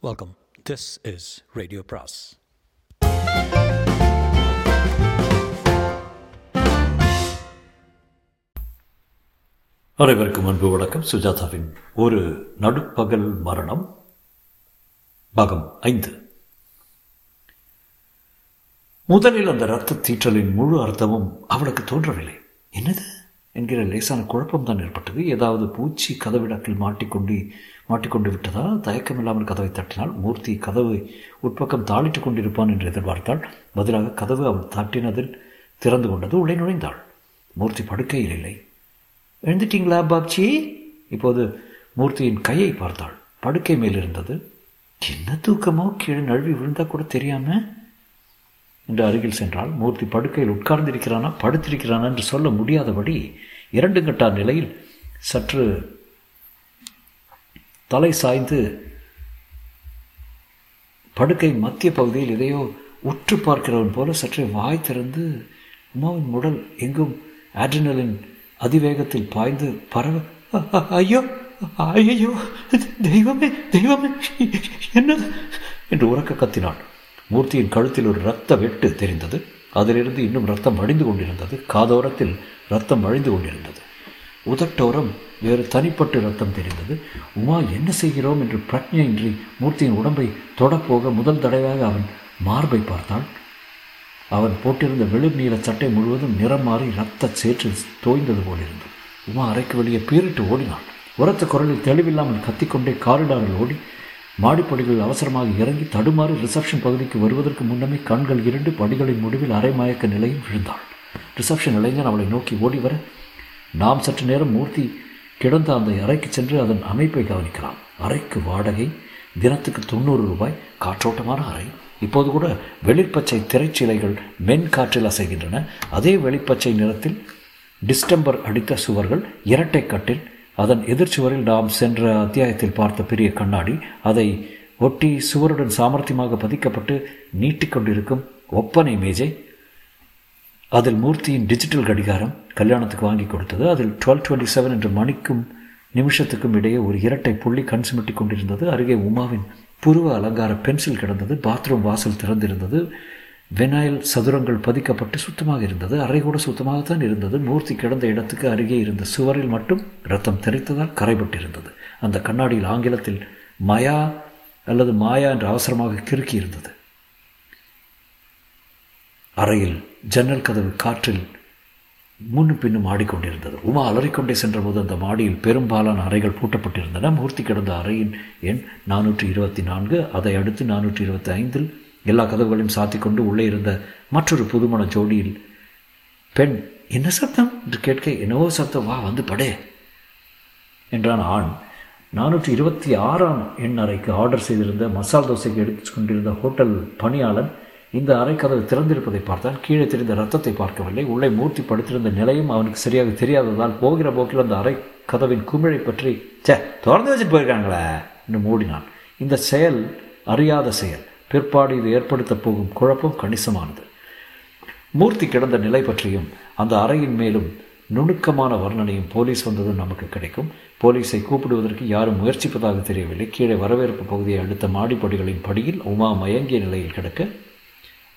Welcome this is radio பிராஸ் அனைவருக்கும் அன்பு வணக்கம். சுஜாதாவின் ஒரு நடுப்பகல் மரணம் பாகம் ஐந்து. முதலில் அந்த இரத்த தீற்றலின் முழு அர்த்தமும் அவளுக்கு தோன்றவில்லை. என்னது? என்கிற லேசான குழப்பம் தான் ஏற்பட்டது. ஏதாவது பூச்சி கதவிடக்கில் மாட்டிக்கொண்டு மாட்டிக்கொண்டு விட்டதால் தயக்கமில்லாமல் கதவை தட்டினாள் மூர்த்தி கதவை உட்பக்கம் தாளிட்டுக் கொண்டிருப்பான் என்று எதிர்பார்த்தாள். பதிலாக கதவு அவள் தட்டினதில் திறந்து கொண்டது உள்ளே நுழைந்தாள். மூர்த்தி படுக்கையில் இல்லை. எழுந்துட்டீங்களா பாப்ஜி? இப்போது மூர்த்தியின் கையை பார்த்தாள். படுக்கை மேல் இருந்தது. என்ன தூக்கமோ? கீழே நழுவி விழுந்தா கூட தெரியாம? என்று அருகில் சென்றால் மூர்த்தி படுக்கையில் உட்கார்ந்திருக்கிறானா படுத்திருக்கிறானா என்று சொல்ல முடியாதபடி இரண்டு கட்டார் நிலையில் சற்று தலை சாய்ந்து படுக்கை மத்திய பகுதியில் எதையோ உற்று பார்க்கிறவன் போல சற்றே வாய் திறந்து உமாவின் உடல் எங்கும் ஆட்ரினலின் அதிவேகத்தில் பாய்ந்து பரவ ஐயோ ஐயோ தெய்வமே தெய்வமே என்னது? என்று உறக்க கத்தினான். மூர்த்தியின் கழுத்தில் ஒரு இரத்த வெட்டு தெரிந்தது. அதிலிருந்து இன்னும் ரத்தம் அழிந்து கொண்டிருந்தது. காதோரத்தில் ரத்தம் அழிந்து கொண்டிருந்தது. உதட்டோரம் வேறு தனிப்பட்டு ரத்தம் தெரிந்தது. உமா என்ன செய்கிறோம்? என்று பிரஜையின்றி மூர்த்தியின் உடம்பை தொடப்போக முதல் தடவையாக அவன் மார்பை பார்த்தான். அவன் போட்டிருந்த வெளிர் நீல சட்டை முழுவதும் நிறம் மாறி ரத்த சேற்று தோய்ந்தது போலிருந்தது. உமா அறைக்கு வெளியே பீரிட்டு ஓடினான். உரத்த குரலில் தெளிவில்லாமல் கத்திக்கொண்டே காரிடாரில் ஓடி மாடிப்படிகளில் அவசரமாக இறங்கி தடுமாறி ரிசப்ஷன் பகுதிக்கு வருவதற்கு முன்னமே கண்கள் இரண்டு படிகளின் முடிவில் அரை மயக்க நிலையில் விழுந்தாள். ரிசப்ஷன் இளைஞன் அவளை நோக்கி ஓடி வர நாம் சற்று நேரம் மூர்த்தி கிடந்த அந்த அறைக்கு சென்று அதன் அமைப்பை கவனிக்கலாம். அறைக்கு வாடகை தினத்துக்கு தொண்ணூறு ரூபாய் காற்றோட்டமான அறை. இப்போது கூட வெளிப்பச்சை திரைச்சிலைகள் மென் காற்றில் அசைகின்றன. அதே வெளிப்பச்சை நிறத்தில் டிஸ்டம்பர் அடித்த சுவர்கள் இரட்டை கட்டில் அதன் எதிர்ச்சுவரில் நாம் சென்ற அத்தியாயத்தில் பார்த்த பெரிய கண்ணாடி அதை ஒட்டி சுவருடன் சாமர்த்தியமாக பதிக்கப்பட்டு நீட்டிக்கொண்டிருக்கும் ஒப்பனை மேஜை அதில் மூர்த்தியின் டிஜிட்டல் கடிகாரம் கல்யாணத்துக்கு வாங்கி கொடுத்தது. அதில் டுவெல் டுவெண்ட்டி செவன் என்ற மணிக்கும் நிமிஷத்துக்கும் இடையே ஒரு இரட்டை புள்ளி கண் சுமிட்டி கொண்டிருந்தது. அருகே உமாவின் புருவ அலங்கார பென்சில் கிடந்தது. பாத்ரூம் வாசல் திறந்திருந்தது. வெனாயில் சதுரங்கள் பதிக்கப்பட்டு சுத்தமாக இருந்தது. அறை கூட சுத்தமாகத்தான் இருந்தது. மூர்த்தி கிடந்த இடத்துக்கு அருகே இருந்த சுவரில் மட்டும் ரத்தம் தெரித்ததால் கரைபட்டிருந்தது. அந்த கண்ணாடியில் ஆங்கிலத்தில் மயா அல்லது மாயா என்று அவசரமாக கிறுக்கி இருந்தது. அறையில் ஜன்னல் கதவு காற்றில் முன்னும் பின்னும் ஆடிக்கொண்டிருந்தது. உமா அலறிக்கொண்டே சென்றபோது அந்த மாடியில் பெரும்பாலான அறைகள் பூட்டப்பட்டிருந்தன. மூர்த்தி கிடந்த அறையின் எண் நானூற்றி இருபத்தி நான்கு. அதை அடுத்து நானூற்றி இருபத்தி ஐந்தில் எல்லா கதவுகளையும் சாத்தி கொண்டு உள்ளே இருந்த மற்றொரு புதுமண ஜோடியில் பெண் என்ன சத்தம் என்று கேட்க என்னவோ சத்தம் வா வந்து படே. என்றான் ஆண். நானூற்றி இருபத்தி ஆறாம் எண் அறைக்கு ஆர்டர் செய்திருந்த மசால் தோசைக்கு எடுத்து கொண்டிருந்த ஹோட்டல் பணியாளன் இந்த அறை கதவு திறந்திருப்பதை பார்த்தான் கீழே தெரிந்த ரத்தத்தை பார்க்கவில்லை. உள்ளே மூர்த்தி படுத்திருந்த நிலையும் அவனுக்கு சரியாக தெரியாததால் போகிற போக்கில் அந்த அறை கதவின் குமிழை பற்றி சே திறந்து வச்சுட்டு போயிருக்காங்களே என்று மூடினான். இந்த செயல் அறியாத செயல். பிற்பாடு இது ஏற்படுத்தப் போகும் குழப்பம் கணிசமானது. மூர்த்தி கிடந்த நிலை பற்றியும் அந்த அறையின் மேலும் நுணுக்கமான வர்ணனையும் போலீஸ் வந்ததும் நமக்கு கிடைக்கும். போலீஸை கூப்பிடுவதற்கு யாரும் முயற்சிப்பதாக தெரியவில்லை. கீழே வரவேற்பு பகுதியை அடுத்த மாடிப்படிகளின் படியில் உமா மயங்கிய நிலையில் கிடக்க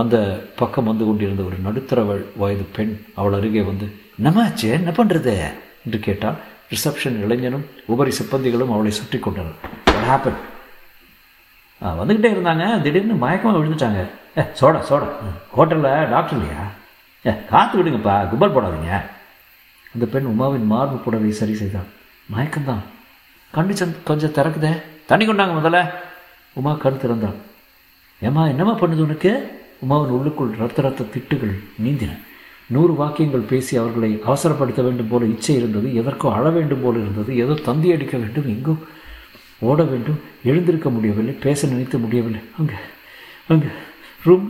அந்த பக்கம் வந்து கொண்டிருந்த ஒரு நடுத்தர வயது பெண் அவள் அருகே வந்து என்னமாச்சு என்ன பண்ணுறது என்று கேட்டால் ரிசப்ஷன் இளைஞனும் உபரி சிப்பந்திகளும் அவளை சுற்றி கொண்டனர். ஹேப்பன் வந்துக்கிட்டே இருந்தாங்க. திடீர்னு மயக்கமாக விழுந்துட்டாங்க. ஏ சோடா சோடா. ஹோட்டலில் டாக்டர் இல்லையா? ஏ காற்று விடுங்கப்பா கும்பல் போடாதீங்க. அந்த பெண் உமாவின் மார்பு புடவை சரி செய்தான் மயக்கம்தான். கண்ணு சந்த் கொஞ்சம் திறக்குதே. தண்ணி கொண்டாங்க முதல்ல. உமா கண் திறந்தான் ஏம்மா என்னம்மா பண்ணுது உனக்கு? உமாவின் உள்ளுக்குள் ரத்த ரத்த திட்டுகள் நீந்தின. நூறு வாக்கியங்கள் பேசி அவர்களை அவசரப்படுத்த வேண்டும் போல இச்சை இருந்தது எதற்கோ அழ வேண்டும் போல இருந்தது ஏதோ தந்தி அடிக்க வேண்டும் எங்கோ ஓட வேண்டும் எழுந்திருக்க முடியவில்லை பேச நினைத்து முடியவில்லை. அங்கே அங்கே ரூம்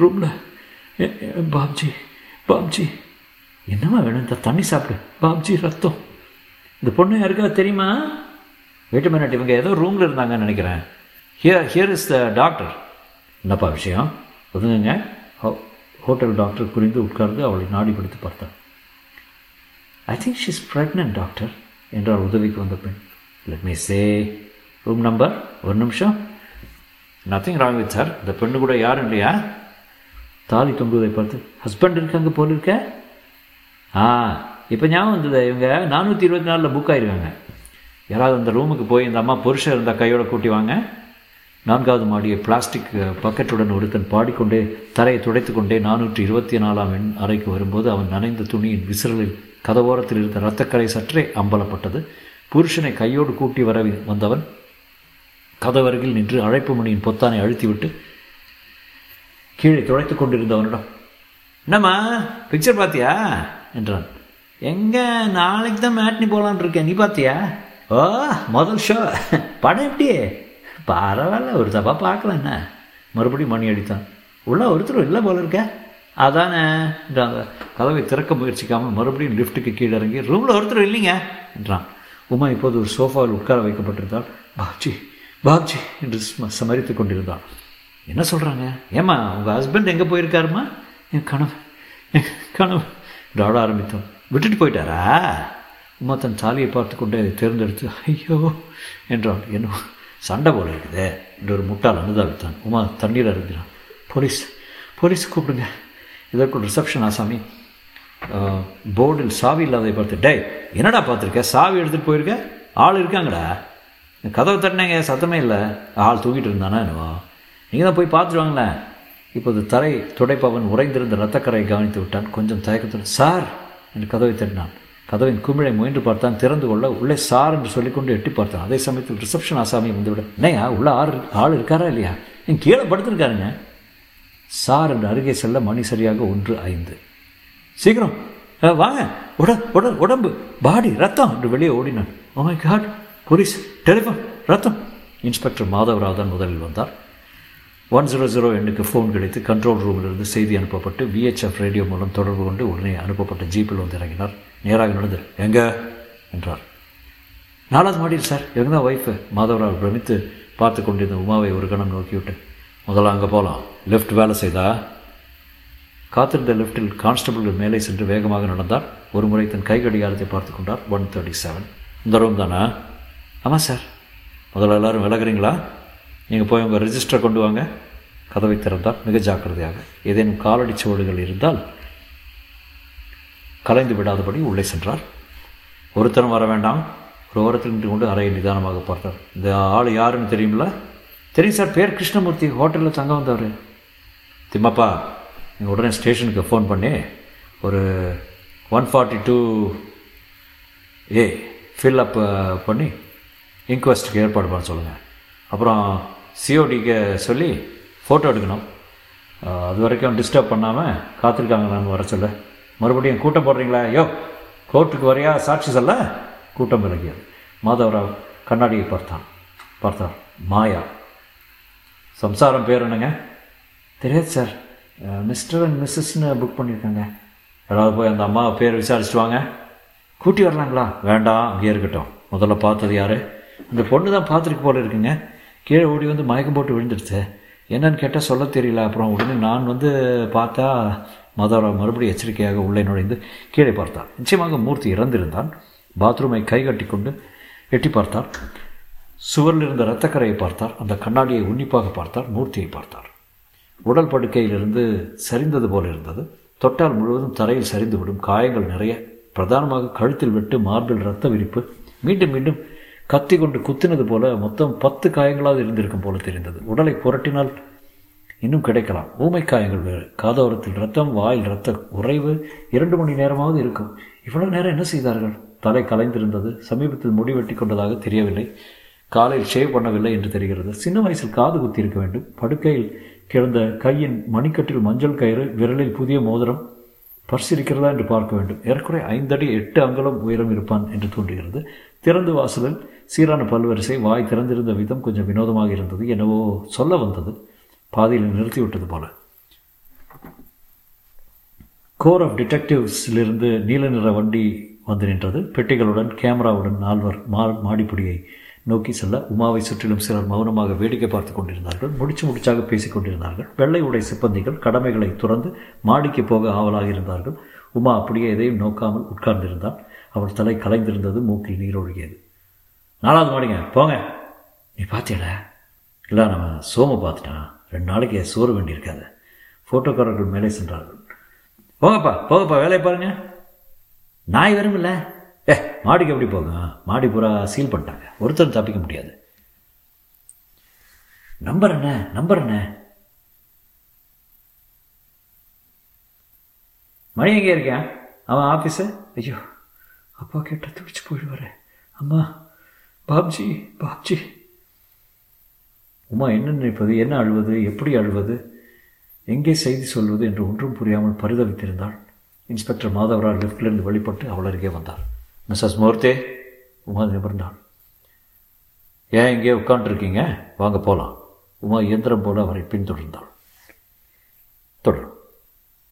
ரூமில் பாப்ஜி பாப்ஜி. என்னம்மா வேணும்? இந்த தண்ணி சாப்பிடு. பாப்ஜி ரத்தம். இந்த பொண்ணு யாருக்கா தெரியுமா? வெயிட் மினிட் இவங்க ஏதோ ரூமில் இருந்தாங்கன்னு நினைக்கிறேன். Here here is the doctor என்னப்பா விஷயம்? ஒதுங்குங்க. ஹோட்டல் டாக்டர் புரிந்து உட்கார்ந்து அவளை நாடி பிடித்து பார்த்தாள் I think she's pregnant doctor என்றால் உதவிக்கு வந்த பெண். Let me say room number ஒரு நிமிஷம். நத்திங் ராங் வித் சார் இந்த பெண்ணு கூட யாரும் இல்லையா? தாலி தொங்குவதை பார்த்து ஹஸ்பண்ட் இருக்காங்க போல் இருக்க? ஆ இப்போ ஞாபகம் வந்தது இவங்க? நானூற்றி இருபத்தி நாலில் புக் ஆயிருக்காங்க. யாராவது அந்த ரூமுக்கு போய் இந்த அம்மா புருஷன் இருந்தால் கையோட கூட்டி வாங்க. நான்காவது மாடியை பிளாஸ்டிக் பக்கெட்டுடன் ஒருத்தன் பாடிக்கொண்டே தரையை துடைத்து கொண்டே நானூற்றி இருபத்தி நாலாம் எண் அறைக்கு வரும்போது அவன் நனைந்த துணியின் விசிறலில் கதவோரத்தில் இருந்த இரத்தக்கரை சற்றே அம்பலப்பட்டது. புருஷனை கையோடு கூட்டி வர வந்தவன் கதவருகில் நின்று அழைப்பு மணியின் பொத்தானை அழுத்திவிட்டு கீழே துடைத்து கொண்டிருந்தவனிடம் என்னம்மா பிக்சர் பார்த்தியா என்றான். எங்க நாளைக்கு தான் மேட்னி போகலான் இருக்கேன் நீ பார்த்தியா ஓ முதல் ஷோ படம் எப்படி? பரவாயில்ல ஒரு தப்பா பார்க்கலாம் என்ன? மறுபடியும் மணி அடித்தான். உள்ள ஒருத்தர் இல்லை போல இருக்க. அதானே என்றாங்க கதவை திறக்க முயற்சிக்காமல் மறுபடியும் லிஃப்ட்டுக்கு கீழே இறங்கி ரூமில் ஒருத்தர் இல்லைங்க என்றான். உமா இப்போது ஒரு சோஃபாவில் உட்கார வைக்கப்பட்டிருந்தால் பாச்சி பாப்ஜி என்று சமரித்து கொண்டிருந்தான். என்ன சொல்கிறாங்க ஏம்மா உங்கள் ஹஸ்பண்ட் எங்கே போயிருக்காருமா என் கனவு என் கனவு ராட ஆரம்பித்தோம். விட்டுட்டு போயிட்டாரா? உமா தன் சாலியை பார்த்து கொண்டு அதை தேர்ந்தெடுத்து ஐயோ என்றான். என்ன சண்டை போல இருக்குதே என்று ஒரு முட்டால் அனுதாபித்தான். உமா தண்ணீர் அருந்தினான். போலீஸ் போலீஸ் கூப்பிடுங்க. இதற்குள் ரிசப்ஷன் ஆசாமி போர்டில் சாவி இல்லாததை பார்த்து டே என்னடா பார்த்துருக்க? சாவி எடுத்துகிட்டு போயிருக்க? ஆள் இருக்காங்கடா. கதவை தட்டினேங்க சத்தமே இல்லை. ஆள் தூங்கிட்டு இருந்தானா என்னவா. நீங்கள் தான் போய் பார்த்துருவாங்களேன் இப்போது தரை துடைப்பவன் உறைந்திருந்த ரத்தக்கரையை கவனித்து விட்டான். கொஞ்சம் தயக்கத்துடன் சார்! என்று கதவை தட்டினான். கதவின் குமிழை முயன்று பார்த்தான். திறந்து கொள்ள உள்ளே சார்! என்று சொல்லிக்கொண்டு எட்டி பார்த்தான். அதே சமயத்தில் ரிசப்ஷன் ஆசாமி வந்துவிட என்னையா உள்ள ஆள் ஆள் இருக்காரா இல்லையா? என் கீழே படுத்துருக்காருங்க? சார்! என்று அருகே செல்ல மணி சரியாக ஒன்று ஐந்து. சீக்கிரம் வாங்க. உட உட உடம்பு பாடி ரத்தம்! என்று வெளியே ஓடினான். Oh oh my God police telephone ரத்தம். இன்ஸ்பெக்டர் மாதவராதன் முதலில் வந்தார். ஒன் ஜீரோ ஜீரோ எண்ணுக்கு ஃபோன் கிடைத்து கண்ட்ரோல் ரூமிலிருந்து செய்தி அனுப்பப்பட்டு விஹெச்எஃப் ரேடியோ மூலம் தொடர்பு கொண்டு உடனே அனுப்பப்பட்ட ஜீப்பில் வந்து இறங்கினார். நேராக நடந்து எங்க? என்றார். நாலாவது மாடியில் சார். இவங்க தான் ஒய்ஃபு மாதவராவ் பிரமித்து பார்த்து கொண்டிருந்த உமாவை ஒரு கணம் நோக்கிவிட்டு முதல்ல அங்கே போகலாம் லிஃப்ட் வேலை செய்தா? காத்திருந்த லிஃப்ட்டில் கான்ஸ்டபிள்கள் மேலே சென்று வேகமாக நடந்தார். ஒரு முறை தன் கை கடிகாரத்தை பார்த்து கொண்டார். ஒன் தேர்ட்டி செவன் இந்த ரூம் தானே? ஆமாம் சார். முதல்ல எல்லோரும் விலகுறீங்களா? நீங்கள் போய் உங்கள் ரெஜிஸ்டரை கொண்டு வாங்க. கதவை திறந்தார் மிக ஜாக்கிரதையாக. ஏதேனும் காலடி சுவடுகள் இருந்தால் கலைந்து விடாதபடி உள்ளே சென்றார். ஒருத்தரும் வர வேண்டாம். ஒரு ஓரத்தில் நின்று கொண்டு அறையை நிதானமாக பார்த்தார். இந்த ஆள் யாருன்னு தெரியுமில்ல? தெரியும் சார். பேர் கிருஷ்ணமூர்த்தி. ஹோட்டலில் தங்க வந்தவர். திம்மப்பா நீங்கள் உடனே ஸ்டேஷனுக்கு ஃபோன் பண்ணி ஒரு one forty two A fill up பண்ணி இன்குவெஸ்ட்டுக்கு ஏற்பாடு பண்ண சொல்லுங்கள் அப்புறம் சிஓடிக்கு சொல்லி ஃபோட்டோ எடுக்கணும். அது வரைக்கும் டிஸ்டர்ப் பண்ணாமல் காத்திருக்காங்க நான் வர சொல்ல. மறுபடியும் கூட்டம் போடுறீங்களா? ஐயோ கோர்ட்டுக்கு வரையா? சாட்சி சொல்ல? கூட்டம் விலகியது மாதவராவ் கண்ணாடியை பார்த்தான். பார்த்தார். மாயா. சம்சாரம் பேர் என்னங்க? தெரியாது சார். மிஸ்டர் அண்ட் மிஸ்ஸஸ்னு புக் பண்ணியிருக்காங்க யாராவது போய் அந்த அம்மா பேர் விசாரிச்சுட்டு வாங்க. கூட்டி வரலாங்களா? வேண்டாம் அங்கேயே இருக்கட்டும். முதல்ல பார்த்தது யார்? அந்த பொண்ணு தான் பார்த்துருக்கு போல இருக்குங்க. கீழே ஓடி வந்து மயக்கம் போட்டு விழுந்துடுச்சு. என்னன்னு கேட்டால் சொல்ல தெரியல. அப்புறம் உடனே நான் வந்து பார்த்தா மதவராவ் மறுபடியும் எச்சரிக்கையாக உள்ளே நுழைந்து கீழே பார்த்தான் நிச்சயமாக மூர்த்தி இறந்திருந்தான். பாத்ரூமை கை கட்டி கொண்டு எட்டி பார்த்தார். சுவரில் இருந்த இரத்தக்கரையை பார்த்தார். அந்த கண்ணாடியை உன்னிப்பாக பார்த்தார். மூர்த்தியை பார்த்தார். உடல் படுக்கையிலிருந்து சரிந்தது போல இருந்தது. தொட்டால் முழுவதும் தரையில் சரிந்துவிடும். காயங்கள் நிறைய. பிரதானமாக கழுத்தில் வெட்டு மார்பில் ரத்த விரிப்பு. மீண்டும் மீண்டும் கத்தி கொண்டு குத்தினது போல மொத்தம் பத்து காயங்களாவது இருந்திருக்கும் போல தெரிந்தது. உடலை புரட்டினால் இன்னும் கிடைக்கலாம். ஊமை காயங்கள் வேறு. காதோரத்தில் ரத்தம் வாயில் ரத்த உறைவு இரண்டு மணி நேரமாவது இருக்கும். இவ்வளவு நேரம் என்ன செய்தார்கள்? தலை கலைந்திருந்தது. சமீபத்தில் முடி வெட்டி கொண்டதாக தெரியவில்லை. காலையில் ஷேவ் பண்ணவில்லை என்று தெரிகிறது. சின்ன வயசில் காது குத்தி இருக்க வேண்டும். படுக்கையில் கிடந்த கையின் மணிக்கட்டில் மஞ்சள் கயிறு விரலில் புதிய மோதிரம் பர்ஸ் இருக்கிறதா என்று பார்க்க வேண்டும் ஏறக்குறை ஐந்தடி எட்டு அங்கலம் உயரம் இருப்பான் என்று தோன்றுகிறது திறந்து வாசலில் சீரான பல்வரிசை வாய் திறந்திருந்த விதம் கொஞ்சம் வினோதமாக இருந்தது என்னவோ சொல்ல வந்தது பாதியில் நிறுத்திவிட்டது போல கோர் ஆஃப் டிடெக்டிவ்ஸிலிருந்து நீல நிற வண்டி வந்து நின்றது பெட்டிகளுடன் கேமராவுடன் நால்வர் மா மாடிப்படியை நோக்கி செல்ல உமாவை சுற்றிலும் சிலர் மௌனமாக வேடிக்கை பார்த்து கொண்டிருந்தார்கள். முடிச்சு முடிச்சாக பேசிக் கொண்டிருந்தார்கள். வெள்ளை உடை சிப்பந்திகள் கடமைகளை துறந்து மாடிக்கு போக ஆவலாக இருந்தார்கள். உமா அப்படியே எதையும் நோக்காமல் உட்கார்ந்திருந்தாள் அவள் தலை கலைந்திருந்தது மூக்கில் நீர் ஒழுகியது நாலாவது மாடிங்க போங்க. நீ பார்த்தியல இல்லை நம்ம சோம பார்த்துட்டான். ரெண்டு நாளைக்கு சோறு வேண்டியிருக்காது. ஃபோட்டோக்காரர்கள் மேலே சென்றார்கள். போங்கப்பா போங்கப்பா வேலையை பாருங்க. நாய் வரும்ல ஏ மாடிக்கு எப்படி போகும் மாடி பூரா சீல் பண்ணிட்டாங்க. ஒருத்தர் தப்பிக்க முடியாது. நம்பர் என்ன? நம்பர் என்ன? மணி எங்கே இருக்கான் அவன் ஆஃபீஸு ஐயோ அப்பா கேட்ட துடிச்சு போயிடுவார். அம்மா பாப்ஜி பாப்ஜி. உமா என்ன நினைப்பது? என்ன அழுவது? எப்படி அழுவது? எங்கே செய்தி சொல்வது என்று ஒன்றும் புரியாமல் பரிதவித்திருந்தாள். இன்ஸ்பெக்டர் மாதவரால் லிஃப்டிலிருந்து வெளிப்பட்டு அவள் அருகே வந்தார். மிஸ்ஸஸ் மூர்த்தே உமா நிமிர்ந்தாள் ஏன் இங்கே உட்காந்துருக்கீங்க வாங்க போகலாம் உமா இயந்திரம் போல அவரை பின்தொடர்ந்தாள்.